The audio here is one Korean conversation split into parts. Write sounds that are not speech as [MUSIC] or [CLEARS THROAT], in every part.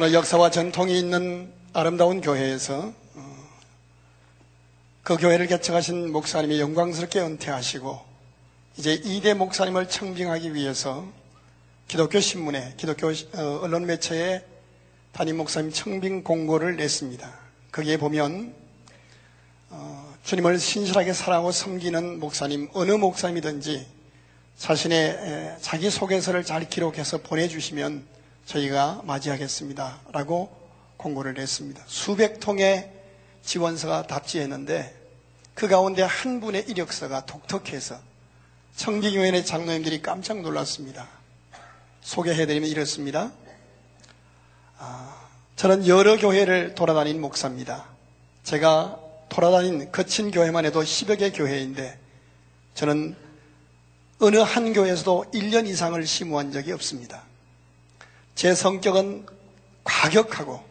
오늘 역사와 전통이 있는 아름다운 교회에서 어, 그 교회를 개척하신 목사님이 영광스럽게 은퇴하시고 이제 이대 목사님을 청빙하기 위해서 기독교 신문에 기독교 어, 언론 매체에 담임 목사님 청빙 공고를 냈습니다. 거기에 보면 어, 주님을 신실하게 사랑하고 섬기는 목사님 어느 목사님이든지 자신의 자기 소개서를 잘 기록해서 보내주시면 저희가 맞이하겠습니다. 라고 공고를 냈습니다. 수백 통의 지원서가 답지했는데 그 가운데 한 분의 이력서가 독특해서 청기교회의 장로님들이 깜짝 놀랐습니다. 소개해드리면 이렇습니다. 아, 저는 여러 교회를 돌아다닌 목사입니다. 제가 돌아다닌 거친 교회만 해도 10여 개 교회인데 저는 어느 한 교회에서도 1년 이상을 심무한 적이 없습니다. 제 성격은 과격하고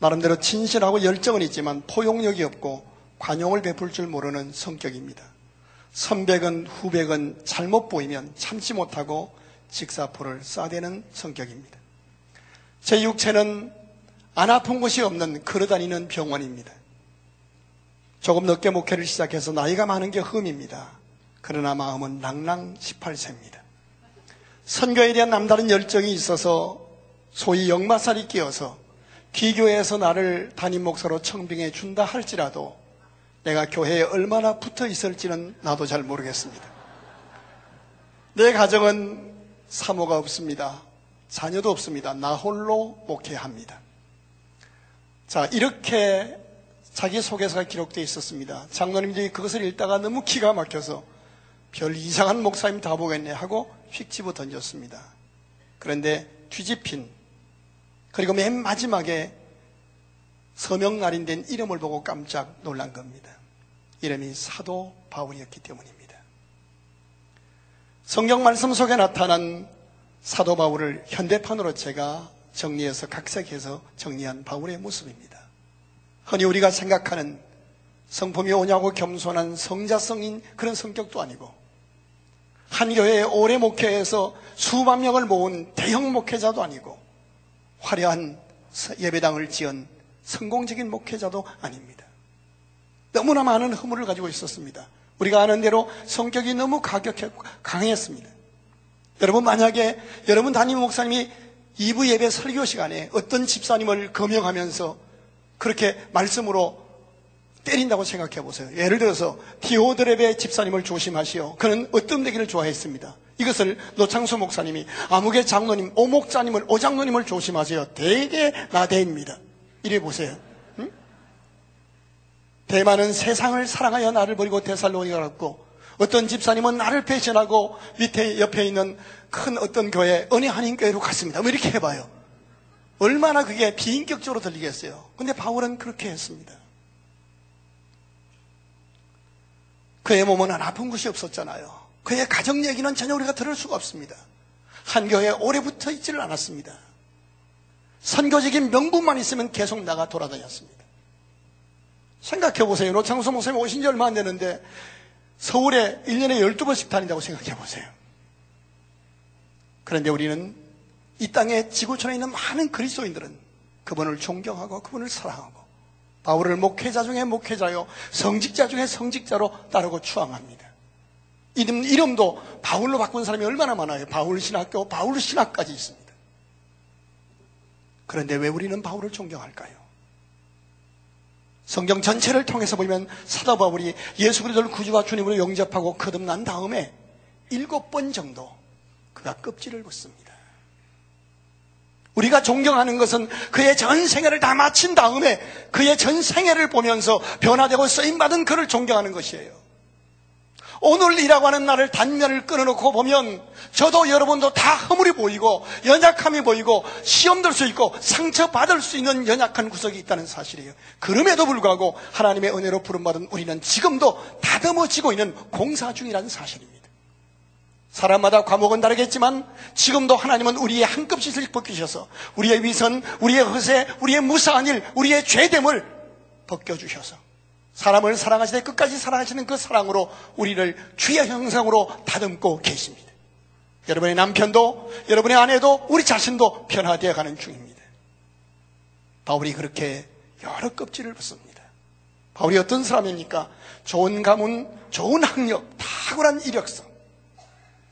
나름대로 진실하고 열정은 있지만 포용력이 없고 관용을 베풀 줄 모르는 성격입니다. 선백은 후백은 잘못 보이면 참지 못하고 직사포를 쏴대는 성격입니다. 제 육체는 안 아픈 곳이 없는 걸어다니는 병원입니다. 조금 늦게 목회를 시작해서 나이가 많은 게 흠입니다. 그러나 마음은 낭랑 18세입니다. 선교에 대한 남다른 열정이 있어서 소위 역마살이 끼어서 기교에서 나를 담임 목사로 청빙해 준다 할지라도 내가 교회에 얼마나 붙어 있을지는 나도 잘 모르겠습니다. 내 가정은 사모가 없습니다. 자녀도 없습니다. 나 홀로 목회합니다. 자, 이렇게 자기 소개서가 기록되어 있었습니다. 장로님들이 그것을 읽다가 너무 기가 막혀서 별 이상한 목사님 다 보겠네 하고 휙 집어 던졌습니다. 그런데 뒤집힌 그리고 맨 마지막에 서명 날인된 이름을 보고 깜짝 놀란 겁니다. 이름이 사도 바울이었기 때문입니다. 성경 말씀 속에 나타난 사도 바울을 현대판으로 제가 정리해서 각색해서 정리한 바울의 모습입니다. 흔히 우리가 생각하는 성품이 오냐고 겸손한 성자성인 그런 성격도 아니고 한 교회에 오래 목회해서 수만 명을 모은 대형 목회자도 아니고 화려한 예배당을 지은 성공적인 목회자도 아닙니다. 너무나 많은 허물을 가지고 있었습니다. 우리가 아는 대로 성격이 너무 가격했고 강했습니다. 여러분 만약에 여러분 담임 목사님이 2부 예배 설교 시간에 어떤 집사님을 거명하면서 그렇게 말씀으로 때린다고 생각해 보세요. 예를 들어서 디오드랩의 집사님을 조심하시오. 그는 어떤 되기를 좋아했습니다. 이것을 노창수 목사님이 아무개 장로님, 오목자님을 오장로님을 조심하세요. 대개 나대입니다. 이래 보세요. 응? 대만은 세상을 사랑하여 나를 버리고 대살로니가 갔고 어떤 집사님은 나를 배신하고 밑에 옆에 있는 큰 어떤 교회 은혜 한인 교회로 갔습니다. 뭐 이렇게 해봐요. 얼마나 그게 비인격적으로 들리겠어요. 근데 바울은 그렇게 했습니다. 그의 몸은 안 아픈 곳이 없었잖아요. 그의 가정 얘기는 전혀 우리가 들을 수가 없습니다. 한 교회에 오래 붙어 있지를 않았습니다. 선교적인 명분만 있으면 계속 나가 돌아다녔습니다. 생각해 보세요. 노창수 목사님 오신 지 얼마 안 되는데 서울에 1년에 12번씩 다닌다고 생각해 보세요. 그런데 우리는 이 땅에 지구촌에 있는 많은 그리스도인들은 그분을 존경하고 그분을 사랑하고 바울을 목회자 중에 목회자요 성직자 중에 성직자로 따르고 추앙합니다. 이름, 이름도 바울로 바꾼 사람이 얼마나 많아요. 바울 신학교, 바울 신학까지 있습니다. 그런데 왜 우리는 바울을 존경할까요? 성경 전체를 통해서 보면 사도 바울이 예수 그리스도를 구주와 주님으로 영접하고 거듭난 다음에 일곱 번 정도 그가 껍질을 벗습니다. 우리가 존경하는 것은 그의 전 생애를 다 마친 다음에 그의 전 생애를 보면서 변화되고 쓰임받은 그를 존경하는 것이에요. 오늘이라고 하는 날을 단면을 끊어놓고 보면 저도 여러분도 다 허물이 보이고 연약함이 보이고 시험 들수 있고 상처받을 수 있는 연약한 구석이 있다는 사실이에요. 그럼에도 불구하고 하나님의 은혜로 부름받은 우리는 지금도 다듬어지고 있는 공사 중이라는 사실입니다. 사람마다 과목은 다르겠지만 지금도 하나님은 우리의 한급씩을 벗기셔서 우리의 위선, 우리의 허세, 우리의 무사한 일, 우리의 죄됨을 벗겨주셔서 사람을 사랑하시되 끝까지 사랑하시는 그 사랑으로 우리를 주의 형상으로 다듬고 계십니다. 여러분의 남편도 여러분의 아내도 우리 자신도 변화되어 가는 중입니다. 바울이 그렇게 여러 껍질을 벗습니다. 바울이 어떤 사람입니까? 좋은 가문, 좋은 학력, 탁월한 이력성.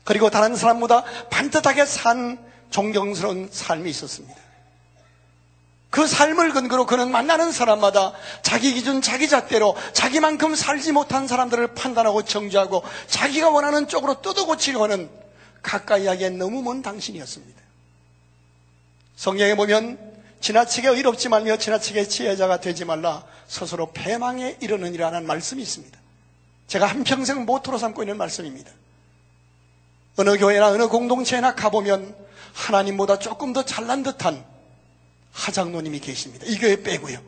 그리고 다른 사람보다 반듯하게 산 존경스러운 삶이 있었습니다. 그 삶을 근거로 그는 만나는 사람마다 자기 기준, 자기 잣대로 자기만큼 살지 못한 사람들을 판단하고 정죄하고 자기가 원하는 쪽으로 뜯어고치려 하는 가까이 하기에 너무 먼 당신이었습니다. 성경에 보면 지나치게 의롭지 말며 지나치게 지혜자가 되지 말라 스스로 패망에 이르느니라는 말씀이 있습니다. 제가 한평생 모토로 삼고 있는 말씀입니다. 어느 교회나 어느 공동체나 가보면 하나님보다 조금 더 잘난 듯한 하장노님이 계십니다. 이 교회 빼고요.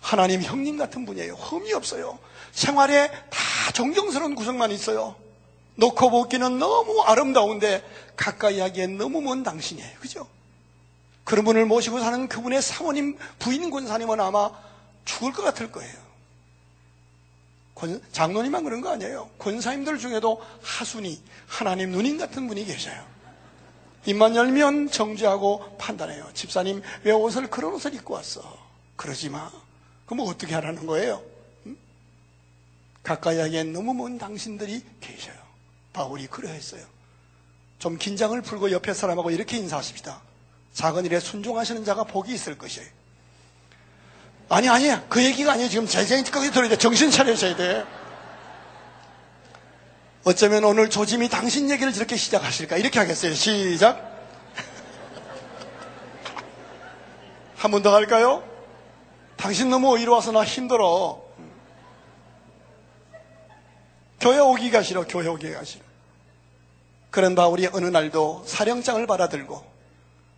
하나님 형님 같은 분이에요. 흠이 없어요. 생활에 다 존경스러운 구성만 있어요. 놓고 보기는 너무 아름다운데 가까이 하기엔 너무 먼 당신이에요. 그죠? 그런 분을 모시고 사는 그분의 사모님, 부인 권사님은 아마 죽을 것 같을 거예요. 권, 장로님만 그런 거 아니에요. 권사님들 중에도 하순이, 하나님 누님 같은 분이 계셔요. 입만 열면 정죄하고 판단해요. 집사님, 왜 옷을 그런 옷을 입고 왔어? 그러지 마. 그럼 어떻게 하라는 거예요? 응? 가까이 하기엔 너무 먼 당신들이 계셔요. 바울이 그러했어요. 좀 긴장을 풀고 옆에 사람하고 이렇게 인사하십시다. 작은 일에 순종하시는 자가 복이 있을 것이에요. 아니, 아니야. 그 얘기가 아니에요. 지금 제생까지 들어야 돼. 정신 차려셔야 돼. 어쩌면 오늘 조짐이 당신 얘기를 저렇게 시작하실까? 이렇게 하겠어요. 시작. [LAUGHS] 한 번 더 할까요? 당신 너무 어이로 와서 나 힘들어. 교회 오기가 싫어, 교회 오기가 싫어. 그런 바울이 어느 날도 사령장을 받아들고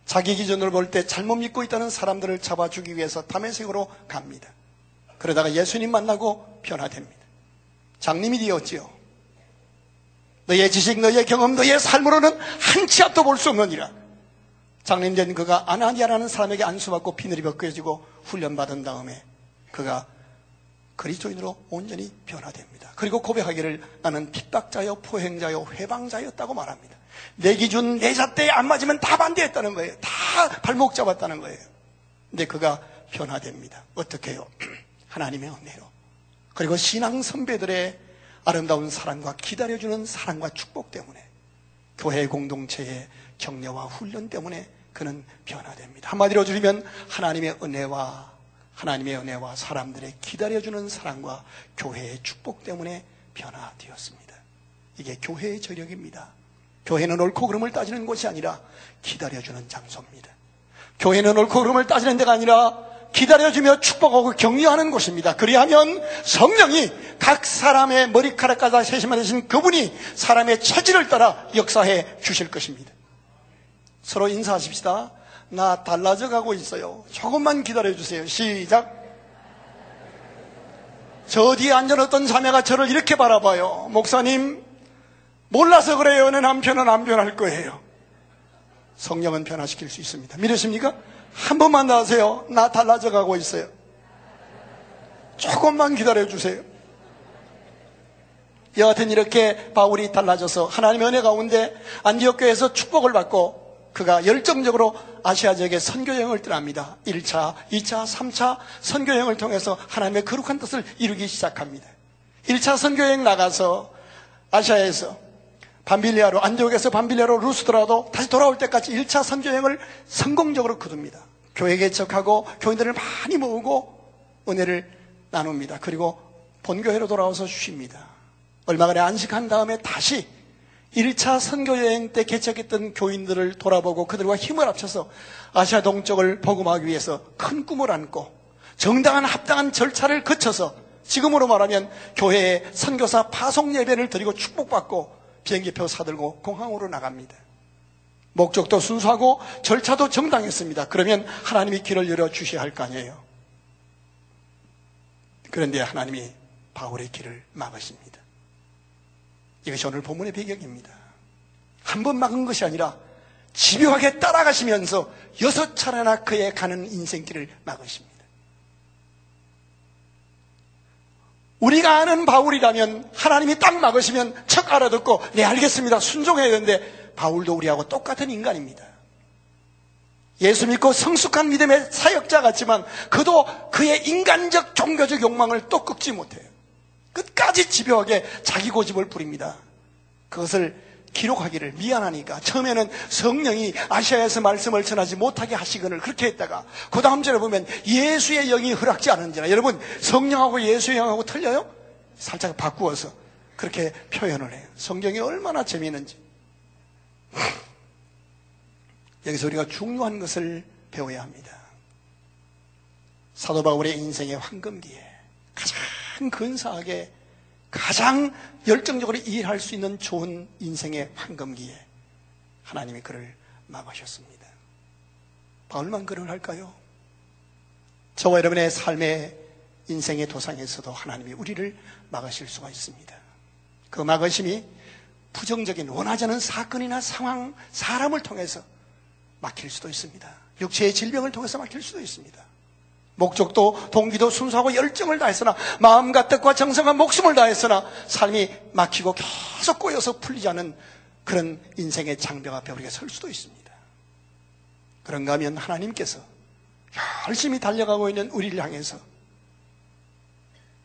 자기 기준으로 볼때 잘못 믿고 있다는 사람들을 잡아 주기 위해서 담에색으로 갑니다. 그러다가 예수님 만나고 변화됩니다. 장님이 되었지요. 너의 지식, 너의 경험, 너의 삶으로는 한 치 앞도 볼 수 없느니라. 장님된 그가 아나니아라는 사람에게 안수받고 비늘이 벗겨지고 훈련받은 다음에 그가 그리스도인으로 온전히 변화됩니다. 그리고 고백하기를 나는 핍박자여 포행자여 회방자였다고 말합니다. 내 기준, 내 잣대에 안 맞으면 다 반대했다는 거예요. 다 발목 잡았다는 거예요. 근데 그가 변화됩니다. 어떻게 해요? [CLEARS THROAT] 하나님의 은혜로. 그리고 신앙 선배들의 아름다운 사랑과 기다려주는 사랑과 축복 때문에 교회 공동체의 격려와 훈련 때문에 그는 변화됩니다. 한마디로 줄이면 하나님의 은혜와 하나님의 은혜와 사람들의 기다려주는 사랑과 교회의 축복 때문에 변화되었습니다. 이게 교회의 저력입니다. 교회는 옳고 그름을 따지는 곳이 아니라 기다려주는 장소입니다. 교회는 옳고 그름을 따지는 데가 아니라 기다려주며 축복하고 격려하는 곳입니다. 그리하면 성령이 각 사람의 머리카락까지 세심한 되신 그분이 사람의 처지를 따라 역사해 주실 것입니다. 서로 인사하십시다. 나 달라져 가고 있어요. 조금만 기다려 주세요. 시작. 저 뒤에 앉아있던 자매가 저를 이렇게 바라봐요. 목사님, 몰라서 그래요. 내 남편은 안 변할 거예요. 성령은 변화시킬 수 있습니다. 믿으십니까? 한 번만 더 하세요. 나 달라져 가고 있어요. 조금만 기다려 주세요. 여하튼 이렇게 바울이 달라져서 하나님의 은혜 가운데 안디옥 교회에서 축복을 받고 그가 열정적으로 아시아 지역에 선교 여행을 떠납니다. 1차, 2차, 3차 선교 여행을 통해서 하나님의 거룩한 뜻을 이루기 시작합니다. 1차 선교 여행 나가서 아시아에서 반빌리아로 안디옥에서 반빌리아로 루스드라도 다시 돌아올 때까지 1차 선교 여행을 성공적으로 거둡니다. 교회 개척하고 교인들을 많이 모으고 은혜를 나눕니다. 그리고 본교회로 돌아와서 쉽니다. 얼마간에 안식한 다음에 다시 1차 선교여행 때 개척했던 교인들을 돌아보고 그들과 힘을 합쳐서 아시아 동쪽을 복음하기 위해서 큰 꿈을 안고 정당한 합당한 절차를 거쳐서 지금으로 말하면 교회에 선교사 파송 예배를 드리고 축복받고 비행기표 사들고 공항으로 나갑니다. 목적도 순수하고 절차도 정당했습니다. 그러면 하나님이 길을 열어 주셔야 할 거 아니에요. 그런데 하나님이 바울의 길을 막으십니다. 이것이 오늘 본문의 배경입니다. 한 번 막은 것이 아니라 집요하게 따라가시면서 여섯 차례나 그의 가는 인생길을 막으십니다. 우리가 아는 바울이라면 하나님이 딱 막으시면 척 알아듣고 네 알겠습니다 순종해야 되는데 바울도 우리하고 똑같은 인간입니다. 예수 믿고 성숙한 믿음의 사역자 같지만 그도 그의 인간적 종교적 욕망을 또 끄지 못해요. 끝까지 집요하게 자기 고집을 부립니다. 그것을 기록하기를 미안하니까 처음에는 성령이 아시아에서 말씀을 전하지 못하게 하시거늘 그렇게 했다가 그 다음 절에 보면 예수의 영이 허락지 않은지라 여러분 성령하고 예수의 영하고 틀려요? 살짝 바꾸어서 그렇게 표현을 해요. 성경이 얼마나 재미있는지. 여기서 우리가 중요한 것을 배워야 합니다. 사도 바울의 인생의 황금기에 가장 근사하게 가장 열정적으로 일할 수 있는 좋은 인생의 황금기에 하나님이 그를 막으셨습니다. 바울만 그를 할까요? 저와 여러분의 삶의 인생의 도상에서도 하나님이 우리를 막으실 수가 있습니다. 그 막으심이 부정적인 원하지 않은 사건이나 상황, 사람을 통해서 막힐 수도 있습니다. 육체의 질병을 통해서 막힐 수도 있습니다. 목적도 동기도 순수하고 열정을 다했으나 마음과 뜻과 정성과 목숨을 다했으나 삶이 막히고 계속 꼬여서 풀리지 않은 그런 인생의 장벽 앞에 우리가 설 수도 있습니다. 그런가 하면 하나님께서 열심히 달려가고 있는 우리를 향해서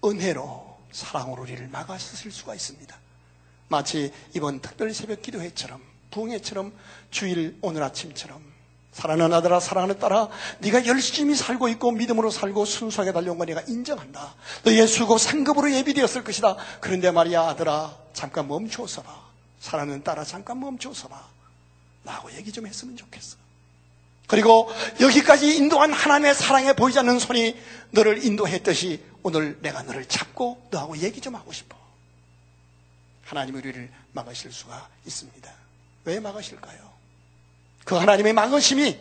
은혜로 사랑으로 우리를 막아서실 수가 있습니다. 마치 이번 특별 새벽 기도회처럼 부흥회처럼 주일 오늘 아침처럼 사랑하는 아들아 사랑하는 딸아 네가 열심히 살고 있고 믿음으로 살고 순수하게 달려온 거 내가 인정한다. 너의 수고 상급으로 예비되었을 것이다. 그런데 말이야 아들아 잠깐 멈춰서 봐. 사랑하는 딸아 잠깐 멈춰서 봐. 나하고 얘기 좀 했으면 좋겠어. 그리고 여기까지 인도한 하나님의 사랑에 보이지 않는 손이 너를 인도했듯이 오늘 내가 너를 잡고 너하고 얘기 좀 하고 싶어 하나님이 우리를 막으실 수가 있습니다 왜 막으실까요? 그 하나님의 망으심이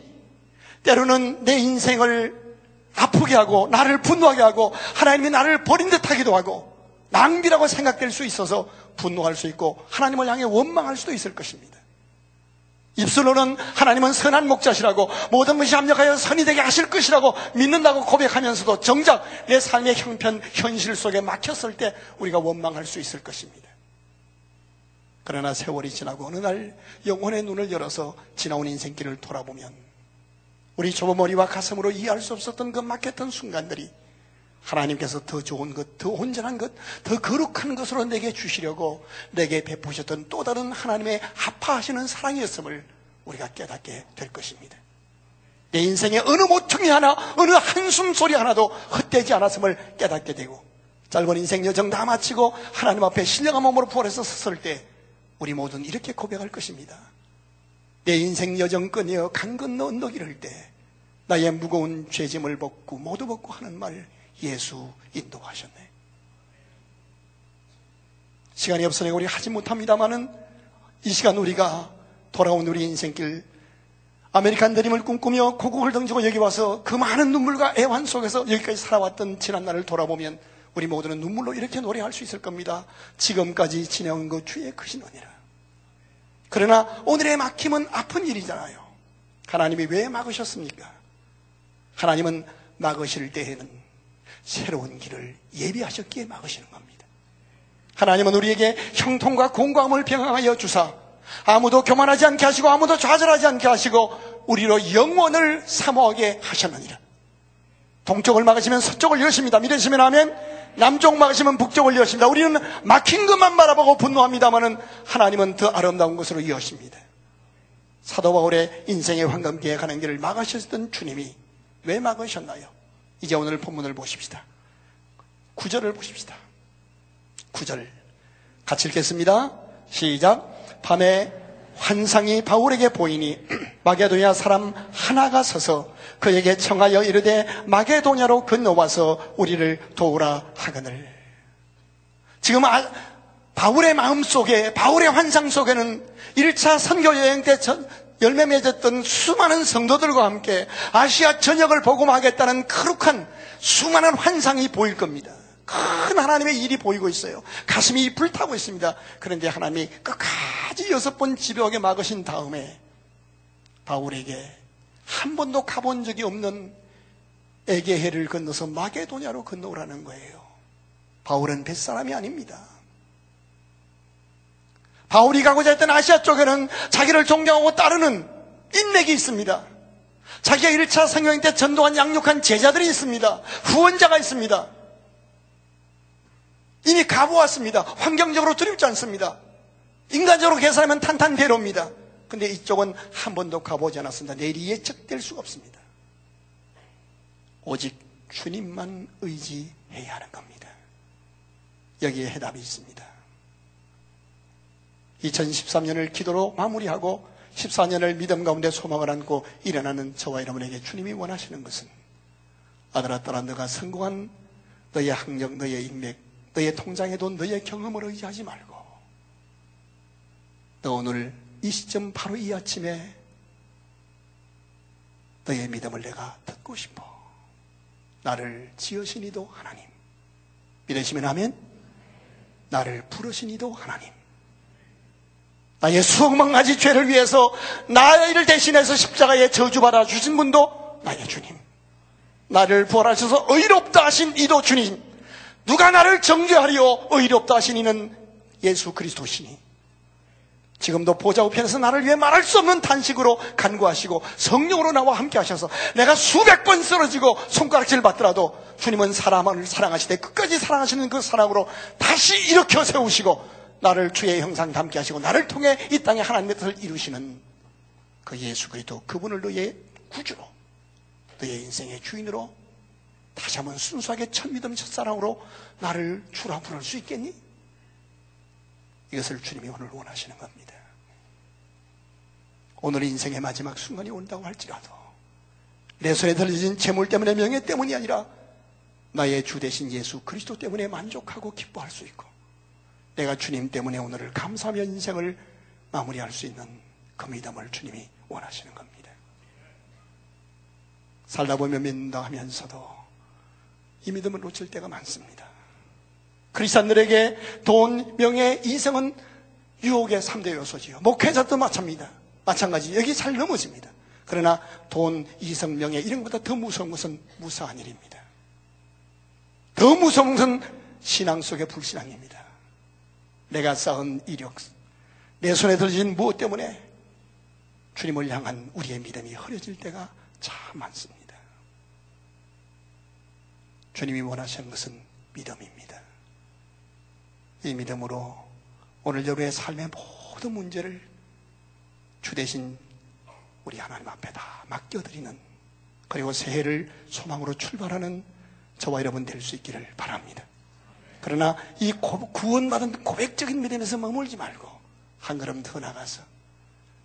때로는 내 인생을 아프게 하고 나를 분노하게 하고 하나님이 나를 버린 듯 하기도 하고 낭비라고 생각될 수 있어서 분노할 수 있고 하나님을 향해 원망할 수도 있을 것입니다. 입술로는 하나님은 선한 목자시라고 모든 것이 합력하여 선이 되게 하실 것이라고 믿는다고 고백하면서도 정작 내 삶의 형편, 현실 속에 막혔을 때 우리가 원망할 수 있을 것입니다. 그러나 세월이 지나고 어느 날 영혼의 눈을 열어서 지나온 인생길을 돌아보면 우리 좁은 머리와 가슴으로 이해할 수 없었던 그 막혔던 순간들이 하나님께서 더 좋은 것, 더 온전한 것, 더 거룩한 것으로 내게 주시려고 내게 베푸셨던 또 다른 하나님의 아파하시는 사랑이었음을 우리가 깨닫게 될 것입니다. 내 인생의 어느 모퉁이 하나, 어느 한숨 소리 하나도 헛되지 않았음을 깨닫게 되고 짧은 인생 여정 다 마치고 하나님 앞에 신령한 몸으로 부활해서 섰을 때 우리 모두는 이렇게 고백할 것입니다. 내 인생 여정 끝내어 강 건너 언덕 이를 때 나의 무거운 죄짐을 벗고 모두 벗고 하는 말 예수 인도하셨네. 시간이 없으니 우리 하지 못합니다만은 이 시간 우리가 돌아온 우리 인생길 아메리칸 드림을 꿈꾸며 고국을 던지고 여기 와서 그 많은 눈물과 애환 속에서 여기까지 살아왔던 지난 날을 돌아보면 우리 모두는 눈물로 이렇게 노래할 수 있을 겁니다. 지금까지 지내온 것 주의 크신 은혜라. 그러나 오늘의 막힘은 아픈 일이잖아요. 하나님이 왜 막으셨습니까? 하나님은 막으실 때에는 새로운 길을 예비하셨기에 막으시는 겁니다. 하나님은 우리에게 형통과 공감을 병행하여 주사 아무도 교만하지 않게 하시고 아무도 좌절하지 않게 하시고 우리로 영원을 사모하게 하셨느니라. 동쪽을 막으시면 서쪽을 여십니다. 믿으시면 하면 남쪽 막으시면 북쪽을 여십니다. 우리는 막힌 것만 바라보고 분노합니다만은 하나님은 더 아름다운 것으로 여십니다. 사도 바울의 인생의 황금기에 가는 길을 막으셨던 주님이 왜 막으셨나요? 이제 오늘 본문을 보십시다. 구절을 보십시다. 구절 같이 읽겠습니다. 시작. 밤에 환상이 바울에게 보이니 [CLEARS THROAT] 마게도냐 사람 하나가 서서 그에게 청하여 이르되 마게도냐로 건너와서 우리를 도우라 하거늘. 지금 아, 바울의 마음 속에 바울의 환상 속에는 1차 선교 여행 때 열매 맺었던 수많은 성도들과 함께 아시아 전역을 복음하겠다는 거룩한 수많은 환상이 보일 겁니다. 큰 하나님의 일이 보이고 있어요. 가슴이 불타고 있습니다. 그런데 하나님이 끝까지 여섯 번 집요하게 막으신 다음에 바울에게 한 번도 가본 적이 없는 에게해를 건너서 마게도냐로 건너오라는 거예요. 바울은 뱃사람이 아닙니다. 바울이 가고자 했던 아시아 쪽에는 자기를 존경하고 따르는 인맥이 있습니다. 자기가 1차 성경 때 전도한 양육한 제자들이 있습니다. 후원자가 있습니다. 이미 가보았습니다. 환경적으로 두렵지 않습니다. 인간적으로 계산하면 탄탄대로입니다. 근데 이쪽은 한 번도 가보지 않았습니다. 내일이 예측될 수가 없습니다. 오직 주님만 의지해야 하는 겁니다. 여기에 해답이 있습니다. 2013년을 기도로 마무리하고 14년을 믿음 가운데 소망을 안고 일어나는 저와 여러분에게 주님이 원하시는 것은 아들아 딸아 너가 성공한 너의 학력, 너의 인맥, 너의 통장에 돈, 너의 경험을 의지하지 말고 너 오늘 이 시점 바로 이 아침에 너의 믿음을 내가 듣고 싶어. 나를 지으신 이도 하나님. 믿으시면 하면 나를 부르신 이도 하나님. 나의 수억만 가지 죄를 위해서 나를 대신해서 십자가에 저주받아 주신 분도 나의 주님. 나를 부활하셔서 의롭다 하신 이도 주님. 누가 나를 정죄하리요? 의롭다 하신 이는 예수 그리스도시니. 지금도 보좌 우편에서 나를 위해 말할 수 없는 탄식으로 간구하시고 성령으로 나와 함께 하셔서 내가 수백 번 쓰러지고 손가락질 받더라도 주님은 사람을 사랑하시되 끝까지 사랑하시는 그 사랑으로 다시 일으켜 세우시고 나를 주의 형상 담게 하시고 나를 통해 이 땅에 하나님의 뜻을 이루시는 그 예수 그리스도 그분을 너의 구주로 너의 인생의 주인으로 다시 한번 순수하게 첫 믿음 첫 사랑으로 나를 주라 부를 수 있겠니? 이것을 주님이 오늘 원하시는 겁니다. 오늘 인생의 마지막 순간이 온다고 할지라도 내 손에 들려진 재물 때문에 명예 때문이 아니라 나의 주 대신 예수 그리스도 때문에 만족하고 기뻐할 수 있고 내가 주님 때문에 오늘을 감사하며 인생을 마무리할 수 있는 그 믿음을 주님이 원하시는 겁니다. 살다 보면 믿는다 하면서도 이 믿음을 놓칠 때가 많습니다. 크리스찬들에게 돈, 명예, 이성은 유혹의 3대 요소지요. 목회자도 마찬가지입니다. 마찬가지. 여기 잘 넘어집니다. 그러나 돈, 이성, 명예 이런 것보다 더 무서운 것은 무사한 일입니다. 더 무서운 것은 신앙 속의 불신앙입니다. 내가 쌓은 이력, 내 손에 들어진 무엇 때문에 주님을 향한 우리의 믿음이 흐려질 때가 참 많습니다. 주님이 원하시는 것은 믿음입니다. 이 믿음으로 오늘 여러분의 삶의 모든 문제를 주 대신 우리 하나님 앞에 다 맡겨드리는 그리고 새해를 소망으로 출발하는 저와 여러분 될 수 있기를 바랍니다. 그러나 이 구원받은 고백적인 믿음에서 머물지 말고 한 걸음 더 나가서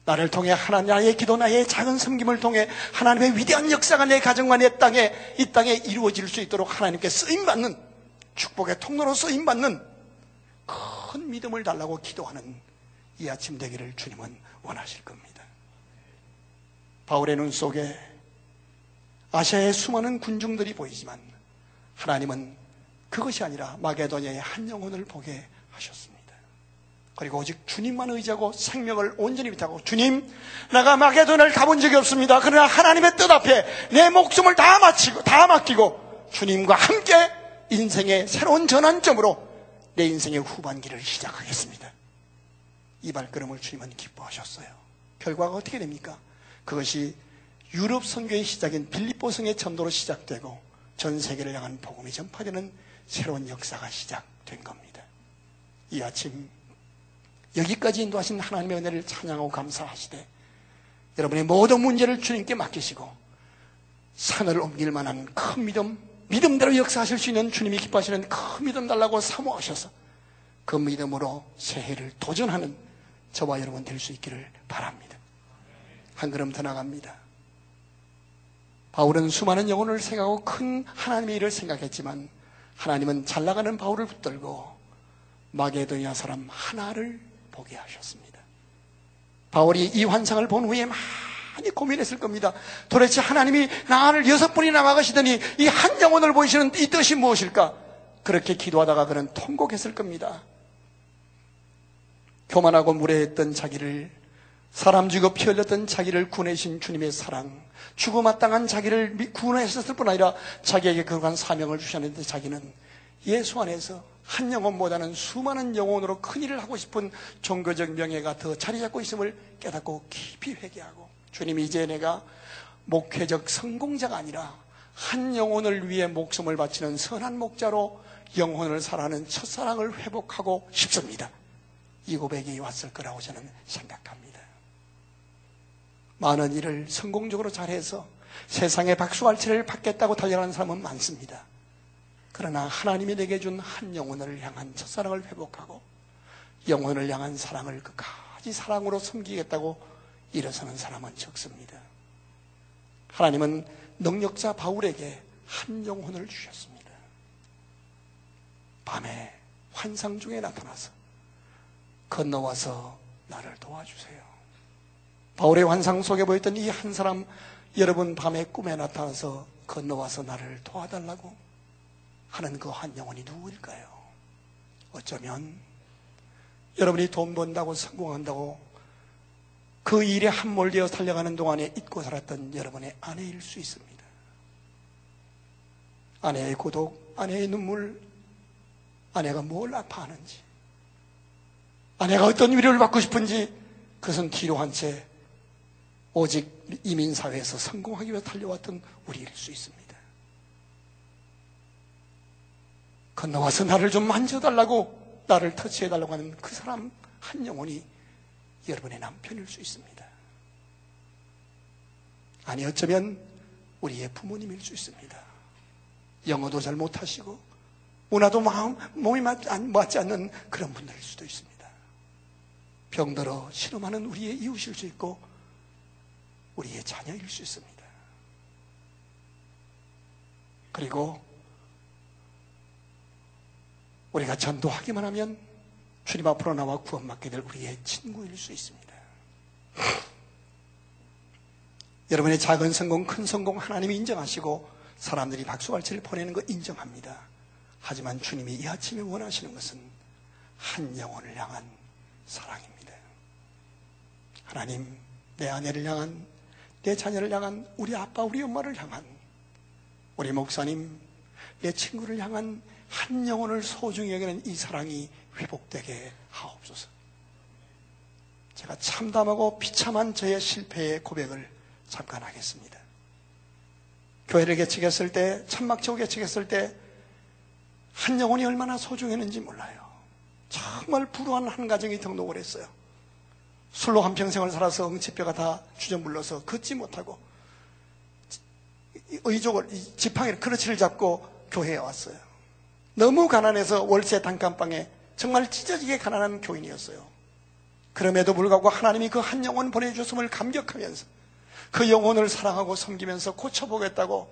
나를 통해 하나님 나의 기도 나의 작은 섬김을 통해 하나님의 위대한 역사가 내 가정과 내 땅에 이 땅에 이루어질 수 있도록 하나님께 쓰임 받는 축복의 통로로 쓰임 받는 큰 믿음을 달라고 기도하는 이 아침 되기를 주님은 원하실 겁니다. 바울의 눈 속에 아시아의 수많은 군중들이 보이지만 하나님은 그것이 아니라 마게도니아의 한 영혼을 보게 하셨습니다. 그리고 오직 주님만 의지하고 생명을 온전히 믿하고 주님, 내가 마게도니아를 가본 적이 없습니다. 그러나 하나님의 뜻 앞에 내 목숨을 다 마치고 다 맡기고 주님과 함께 인생의 새로운 전환점으로 내 인생의 후반기를 시작하겠습니다. 이 발걸음을 주님은 기뻐하셨어요. 결과가 어떻게 됩니까? 그것이 유럽 선교의 시작인 빌립보 성의 전도로 시작되고 전 세계를 향한 복음이 전파되는 새로운 역사가 시작된 겁니다. 이 아침 여기까지 인도하신 하나님의 은혜를 찬양하고 감사하시되 여러분의 모든 문제를 주님께 맡기시고 산을 옮길 만한 큰 믿음 믿음대로 역사하실 수 있는 주님이 기뻐하시는 큰 믿음 달라고 사모하셔서 그 믿음으로 새해를 도전하는 저와 여러분 될 수 있기를 바랍니다. 한 걸음 더 나갑니다. 바울은 수많은 영혼을 생각하고 큰 하나님의 일을 생각했지만 하나님은 잘 나가는 바울을 붙들고 마게도니아 사람 하나를 보게 하셨습니다. 바울이 이 환상을 본 후에 많이 고민했을 겁니다. 도대체 하나님이 나를 여섯 분이나 막으시더니 이 한 영혼을 보이시는 이 뜻이 무엇일까? 그렇게 기도하다가 그는 통곡했을 겁니다. 교만하고 무례했던 자기를 사람 죽어 피 흘렸던 자기를 구내신 주님의 사랑 죽어 마땅한 자기를 구원하셨을 뿐 아니라 자기에게 그러한 사명을 주셨는데 자기는 예수 안에서 한 영혼보다는 수많은 영혼으로 큰 일을 하고 싶은 종교적 명예가 더 자리 잡고 있음을 깨닫고 깊이 회개하고 주님 이제 내가 목회적 성공자가 아니라 한 영혼을 위해 목숨을 바치는 선한 목자로 영혼을 살아는 첫사랑을 회복하고 싶습니다. 이 고백이 왔을 거라고 저는 생각합니다. 많은 일을 성공적으로 잘해서 세상에 박수갈채를 받겠다고 달려가는 사람은 많습니다. 그러나 하나님이 내게 준 한 영혼을 향한 첫사랑을 회복하고 영혼을 향한 사랑을 끝까지 사랑으로 섬기겠다고 일어서는 사람은 적습니다. 하나님은 능력자 바울에게 한 영혼을 주셨습니다. 밤에 환상 중에 나타나서 건너와서 나를 도와주세요. 바울의 환상 속에 보였던 이 한 사람 여러분 밤에 꿈에 나타나서 건너와서 나를 도와달라고 하는 그 한 영혼이 누구일까요? 어쩌면 여러분이 돈 번다고 성공한다고 그 일에 함몰되어 살려가는 동안에 잊고 살았던 여러분의 아내일 수 있습니다. 아내의 고독, 아내의 눈물, 아내가 뭘 아파하는지, 아내가 어떤 위로를 받고 싶은지 그것은 뒤로 한 채 오직 이민사회에서 성공하기 위해 달려왔던 우리일 수 있습니다. 건너와서 나를 좀 만져달라고 나를 터치해달라고 하는 그 사람 한 영혼이 여러분의 남편일 수 있습니다. 아니 어쩌면 우리의 부모님일 수 있습니다. 영어도 잘 못하시고 문화도 마음, 몸이 맞지 않는 그런 분들일 수도 있습니다. 병들어 신음하는 우리의 이웃일 수 있고 우리의 자녀일 수 있습니다. 그리고 우리가 전도하기만 하면 주님 앞으로 나와 구원받게 될 우리의 친구일 수 있습니다. [LAUGHS] 여러분의 작은 성공, 큰 성공 하나님이 인정하시고 사람들이 박수갈채를 보내는 거 인정합니다. 하지만 주님이 이 아침에 원하시는 것은 한 영혼을 향한 사랑입니다. 하나님, 내 아내를 향한, 내 자녀를 향한, 우리 아빠, 우리 엄마를 향한, 우리 목사님, 내 친구를 향한 한 영혼을 소중히 여기는 이 사랑이 회복되게 하옵소서. 제가 참담하고 비참한 저의 실패의 고백을 잠깐 하겠습니다. 교회를 개척했을 때, 천막치고 개척했을 때, 한 영혼이 얼마나 소중했는지 몰라요. 정말 불우한 한 가정이 등록을 했어요. 술로 한평생을 살아서 응치뼈가 다 주저물러서 걷지 못하고, 의족을, 지팡이를, 크러치를 잡고 교회에 왔어요. 너무 가난해서 월세 단칸방에 정말 찢어지게 가난한 교인이었어요. 그럼에도 불구하고 하나님이 그 한 영혼 보내주셨음을 감격하면서 그 영혼을 사랑하고 섬기면서 고쳐보겠다고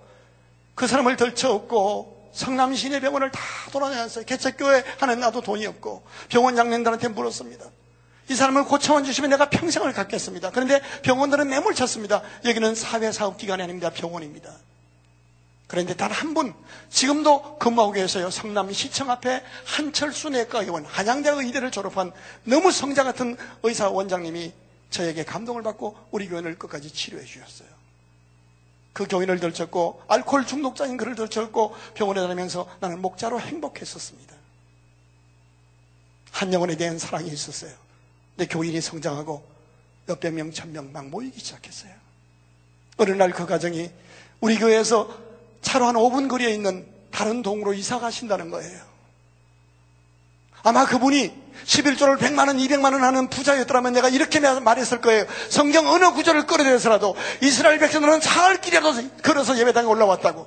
그 사람을 덜쳐업고 성남 시내 병원을 다 돌아다녔어요. 개척교회 하는 나도 돈이 없고 병원 장년들한테 물었습니다. 이 사람을 고쳐만 주시면 내가 평생을 갖겠습니다. 그런데 병원들은 매몰쳤습니다. 여기는 사회사업기관이 아닙니다. 병원입니다. 그런데 단 한 분, 지금도 근무하고 계세요. 성남 시청 앞에 한철수 내과 의원, 한양대 의대를 졸업한 너무 성자 같은 의사 원장님이 저에게 감동을 받고 우리 교인을 끝까지 치료해 주셨어요. 그 교인을 들쳤고 알코올 중독자인 그를 들쳤고 병원에 다니면서 나는 목자로 행복했었습니다. 한 영혼에 대한 사랑이 있었어요. 내 교인이 성장하고 몇백 명, 천명 막 모이기 시작했어요. 어느 날 그 가정이 우리 교회에서 차로 한 5분 거리에 있는 다른 동으로 이사 가신다는 거예요. 아마 그분이 11조를 100만 원, 200만 원 하는 부자였더라면 내가 이렇게 말했을 거예요. 성경 어느 구절을 끌어내서라도 이스라엘 백성들은 사흘 길이라도 걸어서 예배당에 올라왔다고.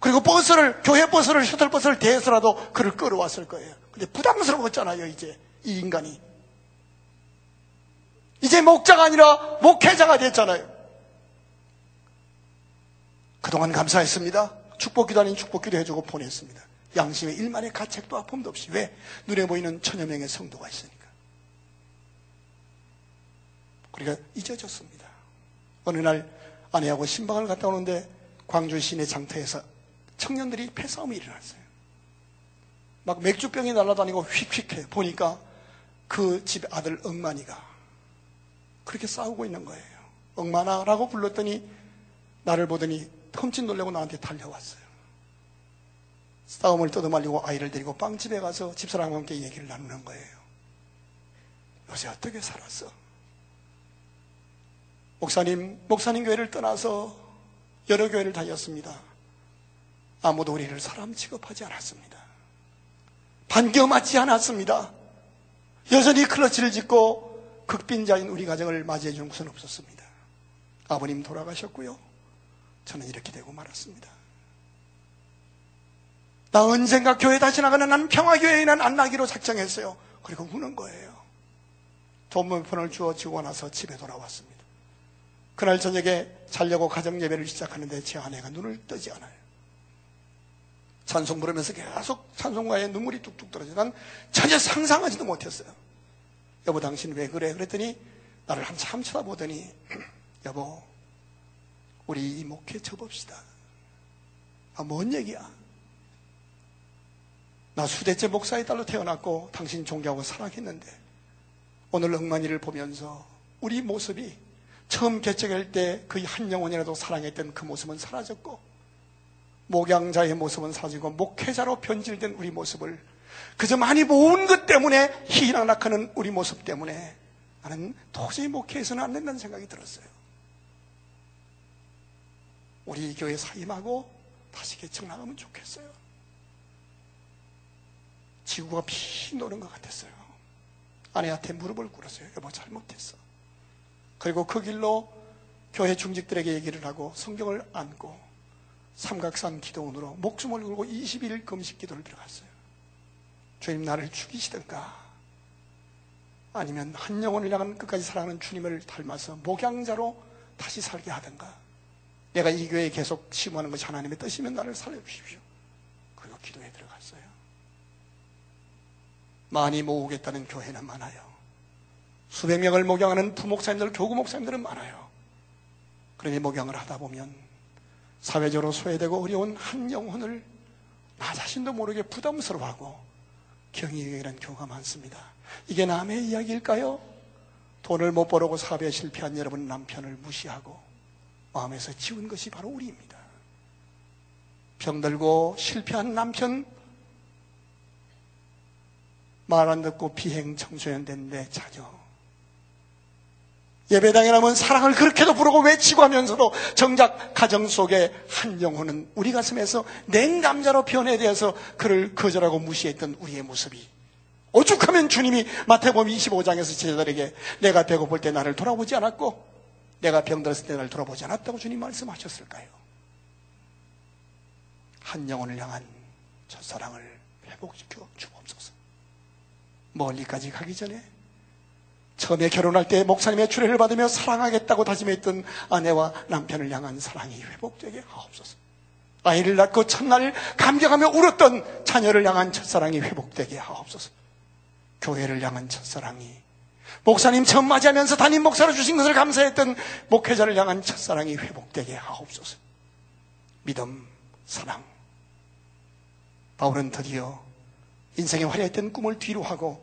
그리고 버스를, 교회 버스를, 셔틀버스를 대해서라도 그를 끌어왔을 거예요. 근데 부담스러웠잖아요, 이제. 이 인간이. 이제 목자가 아니라 목회자가 됐잖아요. 그동안 감사했습니다. 축복기도 아닌 축복기도 해주고 보냈습니다. 양심의 일만의 가책도 아픔도 없이. 왜? 눈에 보이는 천여 명의 성도가 있으니까. 우리가 잊어졌습니다. 어느 날 아내하고 신방을 갔다 오는데 광주 시내 장터에서 청년들이 패싸움이 일어났어요. 막 맥주병이 날아다니고 휙휙해. 보니까 그 집 아들 억만이가 그렇게 싸우고 있는 거예요. 억만아라고 불렀더니 나를 보더니 흠칫 놀래고 나한테 달려왔어요. 싸움을 떠도말리고 아이를 데리고 빵집에 가서 집사람과 함께 얘기를 나누는 거예요. 요새 어떻게 살았어? 목사님, 목사님 교회를 떠나서 여러 교회를 다녔습니다. 아무도 우리를 사람 취급하지 않았습니다. 반겨맞지 않았습니다. 여전히 클러치를 짓고 극빈자인 우리 가정을 맞이해 주는 것은 없었습니다. 아버님 돌아가셨고요. 저는 이렇게 되고 말았습니다. 나 언젠가 교회 다시 나가는 난 평화교회에는 안 나기로 작정했어요. 그리고 우는 거예요. 돈문편을 주어 지고 나서 집에 돌아왔습니다. 그날 저녁에 자려고 가정 예배를 시작하는데 제 아내가 눈을 뜨지 않아요. 찬송 부르면서 계속 찬송가에 눈물이 뚝뚝 떨어져. 난 전혀 상상하지도 못했어요. 여보, 당신 왜 그래? 그랬더니 나를 한참 쳐다보더니, [CLEARS THROAT] 여보, 우리 이 목회 접읍시다. 아, 뭔 얘기야? 나 수대째 목사의 딸로 태어났고 당신 존경하고 사랑했는데 오늘 억만이를 보면서 우리 모습이 처음 개척할 때 그 한 영혼이라도 사랑했던 그 모습은 사라졌고 목양자의 모습은 사라지고 목회자로 변질된 우리 모습을 그저 많이 모은 것 때문에 희락락하는 우리 모습 때문에 나는 도저히 목회에서는 안 된다는 생각이 들었어요. 우리 교회 사임하고 다시 개척 나가면 좋겠어요. 지구가 피 노는 것 같았어요. 아내한테 무릎을 꿇었어요. 여보 잘못했어. 그리고 그 길로 교회 중직들에게 얘기를 하고 성경을 안고 삼각산 기도원으로 목숨을 걸고 20일 금식 기도를 들어갔어요. 주님 나를 죽이시든가 아니면 한 영혼을 향한 끝까지 사랑하는 주님을 닮아서 목양자로 다시 살게 하든가 내가 이 교회에 계속 심호하는 것이 하나님의 뜻이면 나를 살려주십시오. 그리고 기도에 들어갔어요. 많이 모으겠다는 교회는 많아요. 수백 명을 목양하는 부목사님들, 교구 목사님들은 많아요. 그러니 목양을 하다 보면 사회적으로 소외되고 어려운 한 영혼을 나 자신도 모르게 부담스러워하고 경이여기는 경우가 많습니다. 이게 남의 이야기일까요? 돈을 못 벌고 사업에 실패한 여러분 남편을 무시하고 마음에서 지운 것이 바로 우리입니다. 병들고 실패한 남편 말 안 듣고 비행 청소년 된데 자녀 예배당에 나면 사랑을 그렇게도 부르고 외치고 하면서도 정작 가정 속에 한 영혼은 우리 가슴에서 냉감자로 변해되어서 그를 거절하고 무시했던 우리의 모습이 오죽하면 주님이 마태복음 25장에서 제자들에게 내가 배고플 때 나를 돌아보지 않았고 내가 병들었을 때 나를 돌아보지 않았다고 주님 말씀하셨을까요? 한 영혼을 향한 첫사랑을 회복시켜 주옵소서 멀리까지 가기 전에 처음에 결혼할 때 목사님의 출애를 받으며 사랑하겠다고 다짐했던 아내와 남편을 향한 사랑이 회복되게 하옵소서. 아이를 낳고 첫날 감격하며 울었던 자녀를 향한 첫사랑이 회복되게 하옵소서. 교회를 향한 첫사랑이 목사님 처음 맞이하면서 담임 목사로 주신 것을 감사했던 목회자를 향한 첫사랑이 회복되게 하옵소서. 믿음, 사랑. 바울은 드디어 인생의 화려했던 꿈을 뒤로 하고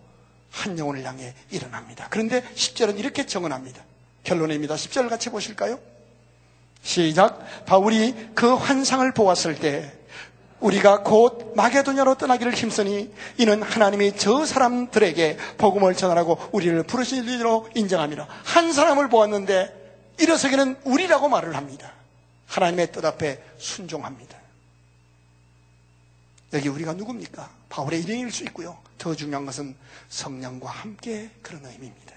한 영혼을 향해 일어납니다. 그런데 10절은 이렇게 정언합니다. 결론입니다. 10절 같이 보실까요? 시작. 바울이 그 환상을 보았을 때 우리가 곧 마게도냐로 떠나기를 힘쓰니 이는 하나님이 저 사람들에게 복음을 전하라고 우리를 부르신 일로 인정합니다. 한 사람을 보았는데 일어서기는 우리라고 말을 합니다. 하나님의 뜻 앞에 순종합니다. 여기 우리가 누굽니까? 바울의 일행일 수 있고요. 더 중요한 것은 성령과 함께 그런 의미입니다.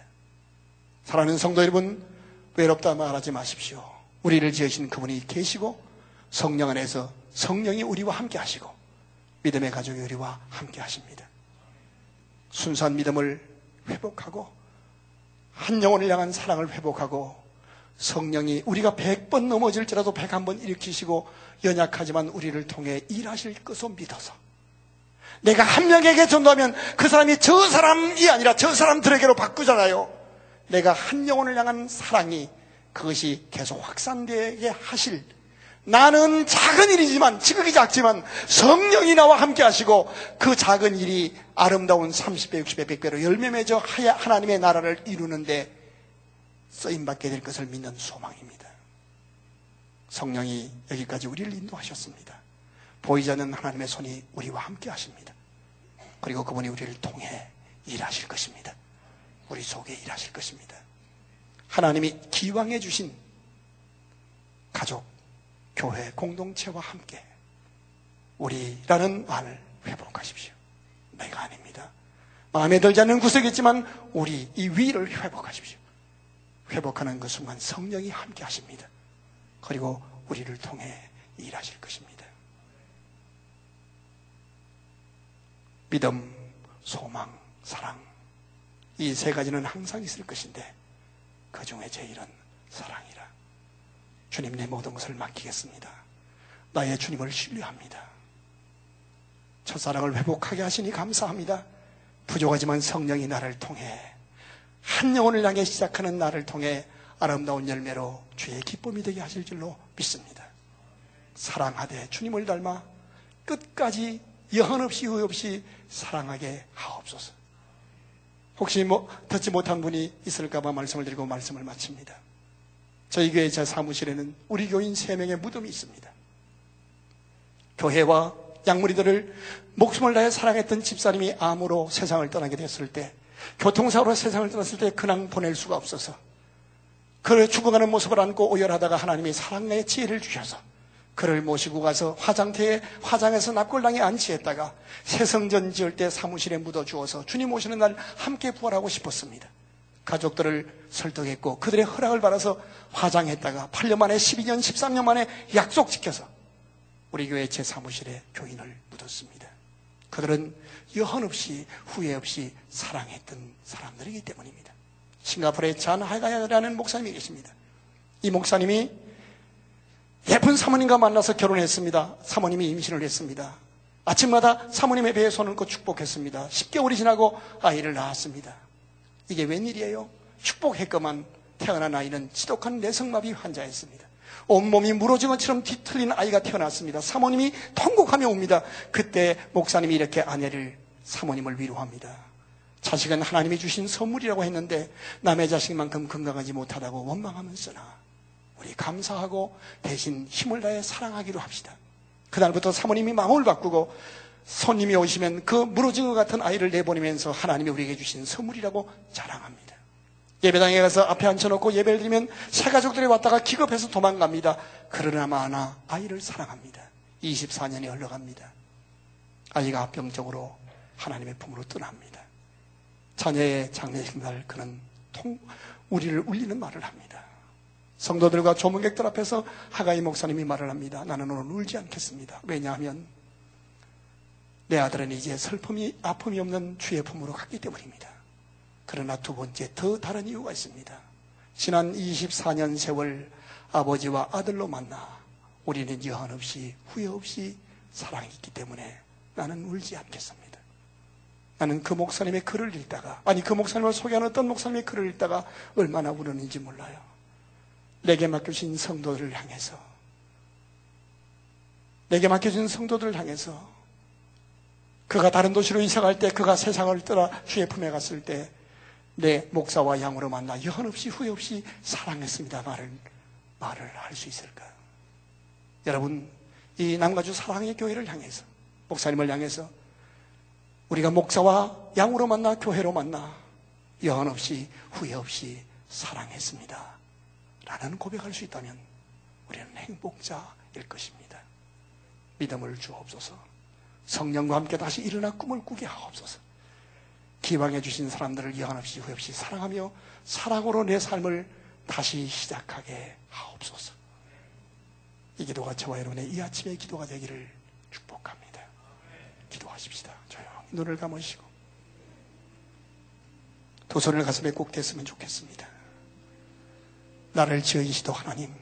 사랑하는 성도 여러분, 외롭다 말하지 마십시오. 우리를 지으신 그분이 계시고 성령 안에서 성령이 우리와 함께 하시고 믿음의 가족이 우리와 함께 하십니다. 순수한 믿음을 회복하고 한 영혼을 향한 사랑을 회복하고 성령이 우리가 백번 넘어질지라도 백한번 일으키시고 연약하지만 우리를 통해 일하실 것을 믿어서 내가 한 명에게 전도하면 그 사람이 저 사람이 아니라 저 사람들에게로 바꾸잖아요. 내가 한 영혼을 향한 사랑이 그것이 계속 확산되게 하실 나는 작은 일이지만 지극히 작지만 성령이 나와 함께 하시고 그 작은 일이 아름다운 30배, 60배, 100배로 열매 맺어 하나님의 나라를 이루는데 쓰임 받게 될 것을 믿는 소망입니다. 성령이 여기까지 우리를 인도하셨습니다. 보이지 않는 하나님의 손이 우리와 함께 하십니다. 그리고 그분이 우리를 통해 일하실 것입니다. 우리 속에 일하실 것입니다. 하나님이 기왕해 주신 가족, 교회, 공동체와 함께 우리라는 말을 회복하십시오. 내가 아닙니다. 마음에 들지 않는 구석이지만 우리 이 위를 회복하십시오. 회복하는 그 순간 성령이 함께 하십니다. 그리고 우리를 통해 일하실 것입니다. 믿음, 소망, 사랑. 이 세 가지는 항상 있을 것인데 그 중에 제일은 사랑이라. 주님 내 모든 것을 맡기겠습니다. 나의 주님을 신뢰합니다. 첫사랑을 회복하게 하시니 감사합니다. 부족하지만 성령이 나를 통해 한 영혼을 향해 시작하는 나를 통해 아름다운 열매로 주의 기쁨이 되게 하실 줄로 믿습니다. 사랑하되 주님을 닮아 끝까지 여한 없이 후회 없이 사랑하게 하옵소서. 혹시 뭐 듣지 못한 분이 있을까봐 말씀을 드리고 말씀을 마칩니다. 저희 교회 제 사무실에는 우리 교인 세 명의 무덤이 있습니다. 교회와 양무리들을 목숨을 다해 사랑했던 집사님이 암으로 세상을 떠나게 됐을 때, 교통사고로 세상을 떠났을 때 그냥 보낼 수가 없어서, 그를 죽어가는 모습을 안고 오열하다가 하나님이 사랑의 지혜를 주셔서 그를 모시고 가서 화장터에 화장해서 납골당에 안치했다가 새성전 지을 때 사무실에 묻어 주어서 주님 오시는 날 함께 부활하고 싶었습니다. 가족들을 설득했고 그들의 허락을 받아서 화장했다가 8년 만에 12년, 13년 만에 약속 지켜서 우리 교회 제 사무실에 교인을 묻었습니다. 그들은 여한 없이 후회 없이 사랑했던 사람들이기 때문입니다. 싱가포르의 잔 하가야라는 목사님이 계십니다. 이 목사님이 예쁜 사모님과 만나서 결혼했습니다. 사모님이 임신을 했습니다. 아침마다 사모님의 배에 손을 얹고 축복했습니다. 10개월이 지나고 아이를 낳았습니다. 이게 웬일이에요? 축복했건만 태어난 아이는 지독한 내성마비 환자였습니다. 온몸이 무너진 것처럼 뒤틀린 아이가 태어났습니다. 사모님이 통곡하며 옵니다. 그때 목사님이 이렇게 아내를 사모님을 위로합니다. 자식은 하나님이 주신 선물이라고 했는데 남의 자식만큼 건강하지 못하다고 원망하면서나 우리 감사하고 대신 힘을 다해 사랑하기로 합시다. 그날부터 사모님이 마음을 바꾸고 손님이 오시면 그 무너진 것 같은 아이를 내보내면서 하나님이 우리에게 주신 선물이라고 자랑합니다. 예배당에 가서 앞에 앉혀놓고 예배를 드리면 새 가족들이 왔다가 기겁해서 도망갑니다. 그러나 하나 아이를 사랑합니다. 24년이 흘러갑니다. 아이가 합병적으로 하나님의 품으로 떠납니다. 자녀의 장례식 날 그는 통, 우리를 울리는 말을 합니다. 성도들과 조문객들 앞에서 하가이 목사님이 말을 합니다. 나는 오늘 울지 않겠습니다. 왜냐하면 내 아들은 이제 슬픔이 아픔이 없는 주의 품으로 갔기 때문입니다. 그러나 두 번째 더 다른 이유가 있습니다. 지난 24년 세월 아버지와 아들로 만나 우리는 여한 없이 후회 없이 사랑했기 때문에 나는 울지 않겠습니다. 나는 그 목사님의 글을 읽다가 아니 그 목사님을 소개하는 어떤 목사님의 글을 읽다가 얼마나 울었는지 몰라요. 내게 맡겨진 성도들을 향해서 내게 맡겨진 성도들을 향해서 그가 다른 도시로 이사갈 때 그가 세상을 떠나 주의 품에 갔을 때 내 목사와 양으로 만나 여한 없이 후회 없이 사랑했습니다 말을 말을 할 수 있을까요? 여러분 이 남가주 사랑의 교회를 향해서 목사님을 향해서 우리가 목사와 양으로 만나 교회로 만나 여한 없이 후회 없이 사랑했습니다. 라는 고백할 수 있다면 우리는 행복자일 것입니다. 믿음을 주옵소서. 성령과 함께 다시 일어나 꿈을 꾸게 하옵소서. 기왕해 주신 사람들을 여한 없이 후회 없이 사랑하며 사랑으로 내 삶을 다시 시작하게 하옵소서. 이 기도가 저와 여러분의 이 아침의 기도가 되기를 축복합니다. 기도하십시다. 조용히 눈을 감으시고 두 손을 가슴에 꼭 댔으면 좋겠습니다. 나를 지으시도 하나님,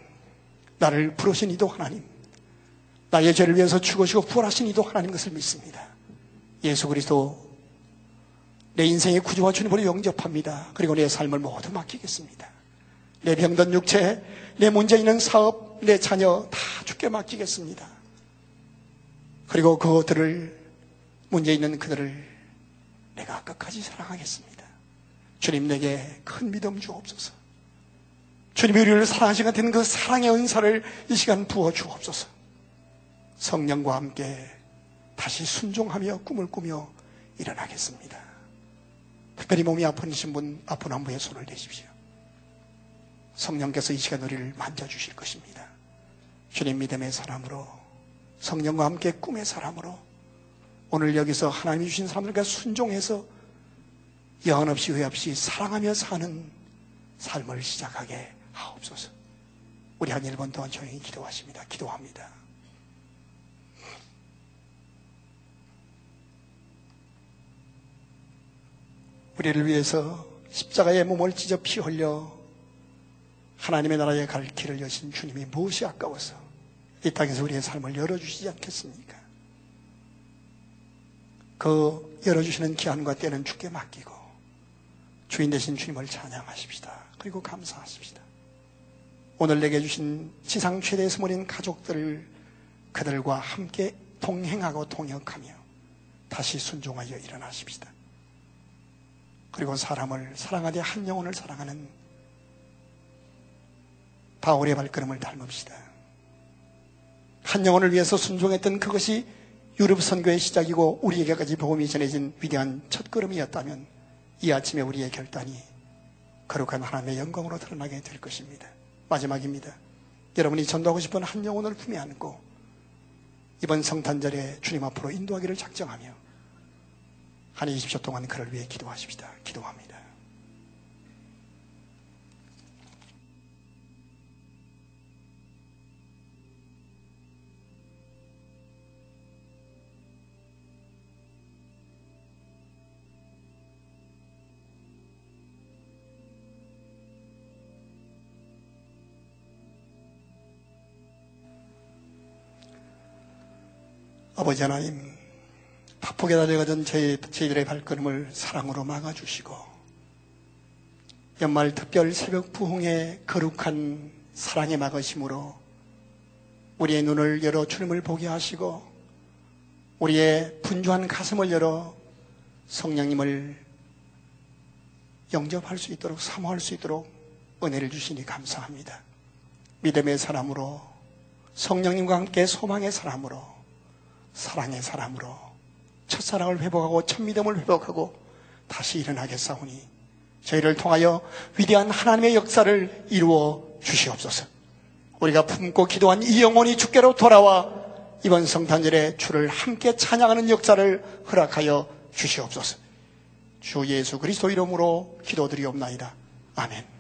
나를 부르신 이도 하나님, 나의 죄를 위해서 죽으시고 부활하신 이도 하나님 것을 믿습니다. 예수 그리스도 내 인생의 구주와 주님으로 영접합니다. 그리고 내 삶을 모두 맡기겠습니다. 내 병든 육체, 내 문제 있는 사업, 내 자녀 다 죽게 맡기겠습니다. 그리고 그들을 문제 있는 그들을 내가 끝까지 사랑하겠습니다. 주님 내게 큰 믿음 주옵소서. 주님이 우리를 사랑하신 같은 그 사랑의 은사를 이 시간 부어 주옵소서. 성령과 함께 다시 순종하며 꿈을 꾸며 일어나겠습니다. 특별히 몸이 아프신 분, 아픈 한 분의 손을 대십시오. 성령께서 이 시간 우리를 만져주실 것입니다. 주님 믿음의 사람으로 성령과 함께 꿈의 사람으로 오늘 여기서 하나님이 주신 사람들과 순종해서 여한 없이 회 없이 사랑하며 사는 삶을 시작하게 하옵소서. 우리 한 1분 동안 조용히 기도하십니다. 기도합니다. 우리를 위해서 십자가의 몸을 찢어 피 흘려 하나님의 나라에 갈 길을 여신 주님이 무엇이 아까워서 이 땅에서 우리의 삶을 열어주시지 않겠습니까? 그 열어주시는 기한과 때는 주께 맡기고 주인 되신 주님을 찬양하십시다. 그리고 감사하십시다. 오늘 내게 주신 지상 최대의 스물인 가족들을 그들과 함께 동행하고 동역하며 다시 순종하여 일어나십시다. 그리고 사람을 사랑하되 한 영혼을 사랑하는 바울의 발걸음을 닮읍시다. 한 영혼을 위해서 순종했던 그것이 유럽 선교의 시작이고 우리에게까지 복음이 전해진 위대한 첫걸음이었다면 이 아침에 우리의 결단이 거룩한 하나님의 영광으로 드러나게 될 것입니다. 마지막입니다. 여러분이 전도하고 싶은 한 영혼을 품에 안고 이번 성탄절에 주님 앞으로 인도하기를 작정하며 한 20초 동안 그를 위해 기도하십시다. 기도합니다. 아버지 하나님, 바쁘게 달려가던 저희, 저희들의 발걸음을 사랑으로 막아주시고, 연말 특별 새벽 부흥의 거룩한 사랑의 막으심으로 우리의 눈을 열어 주님을 보게 하시고, 우리의 분주한 가슴을 열어 성령님을 영접할 수 있도록, 사모할 수 있도록 은혜를 주시니 감사합니다. 믿음의 사람으로, 성령님과 함께 소망의 사람으로, 사랑의 사람으로 첫사랑을 회복하고 첫 믿음을 회복하고 다시 일어나겠사오니 저희를 통하여 위대한 하나님의 역사를 이루어 주시옵소서. 우리가 품고 기도한 이 영혼이 주께로 돌아와 이번 성탄절에 주를 함께 찬양하는 역사를 허락하여 주시옵소서. 주 예수 그리스도 이름으로 기도드리옵나이다. 아멘.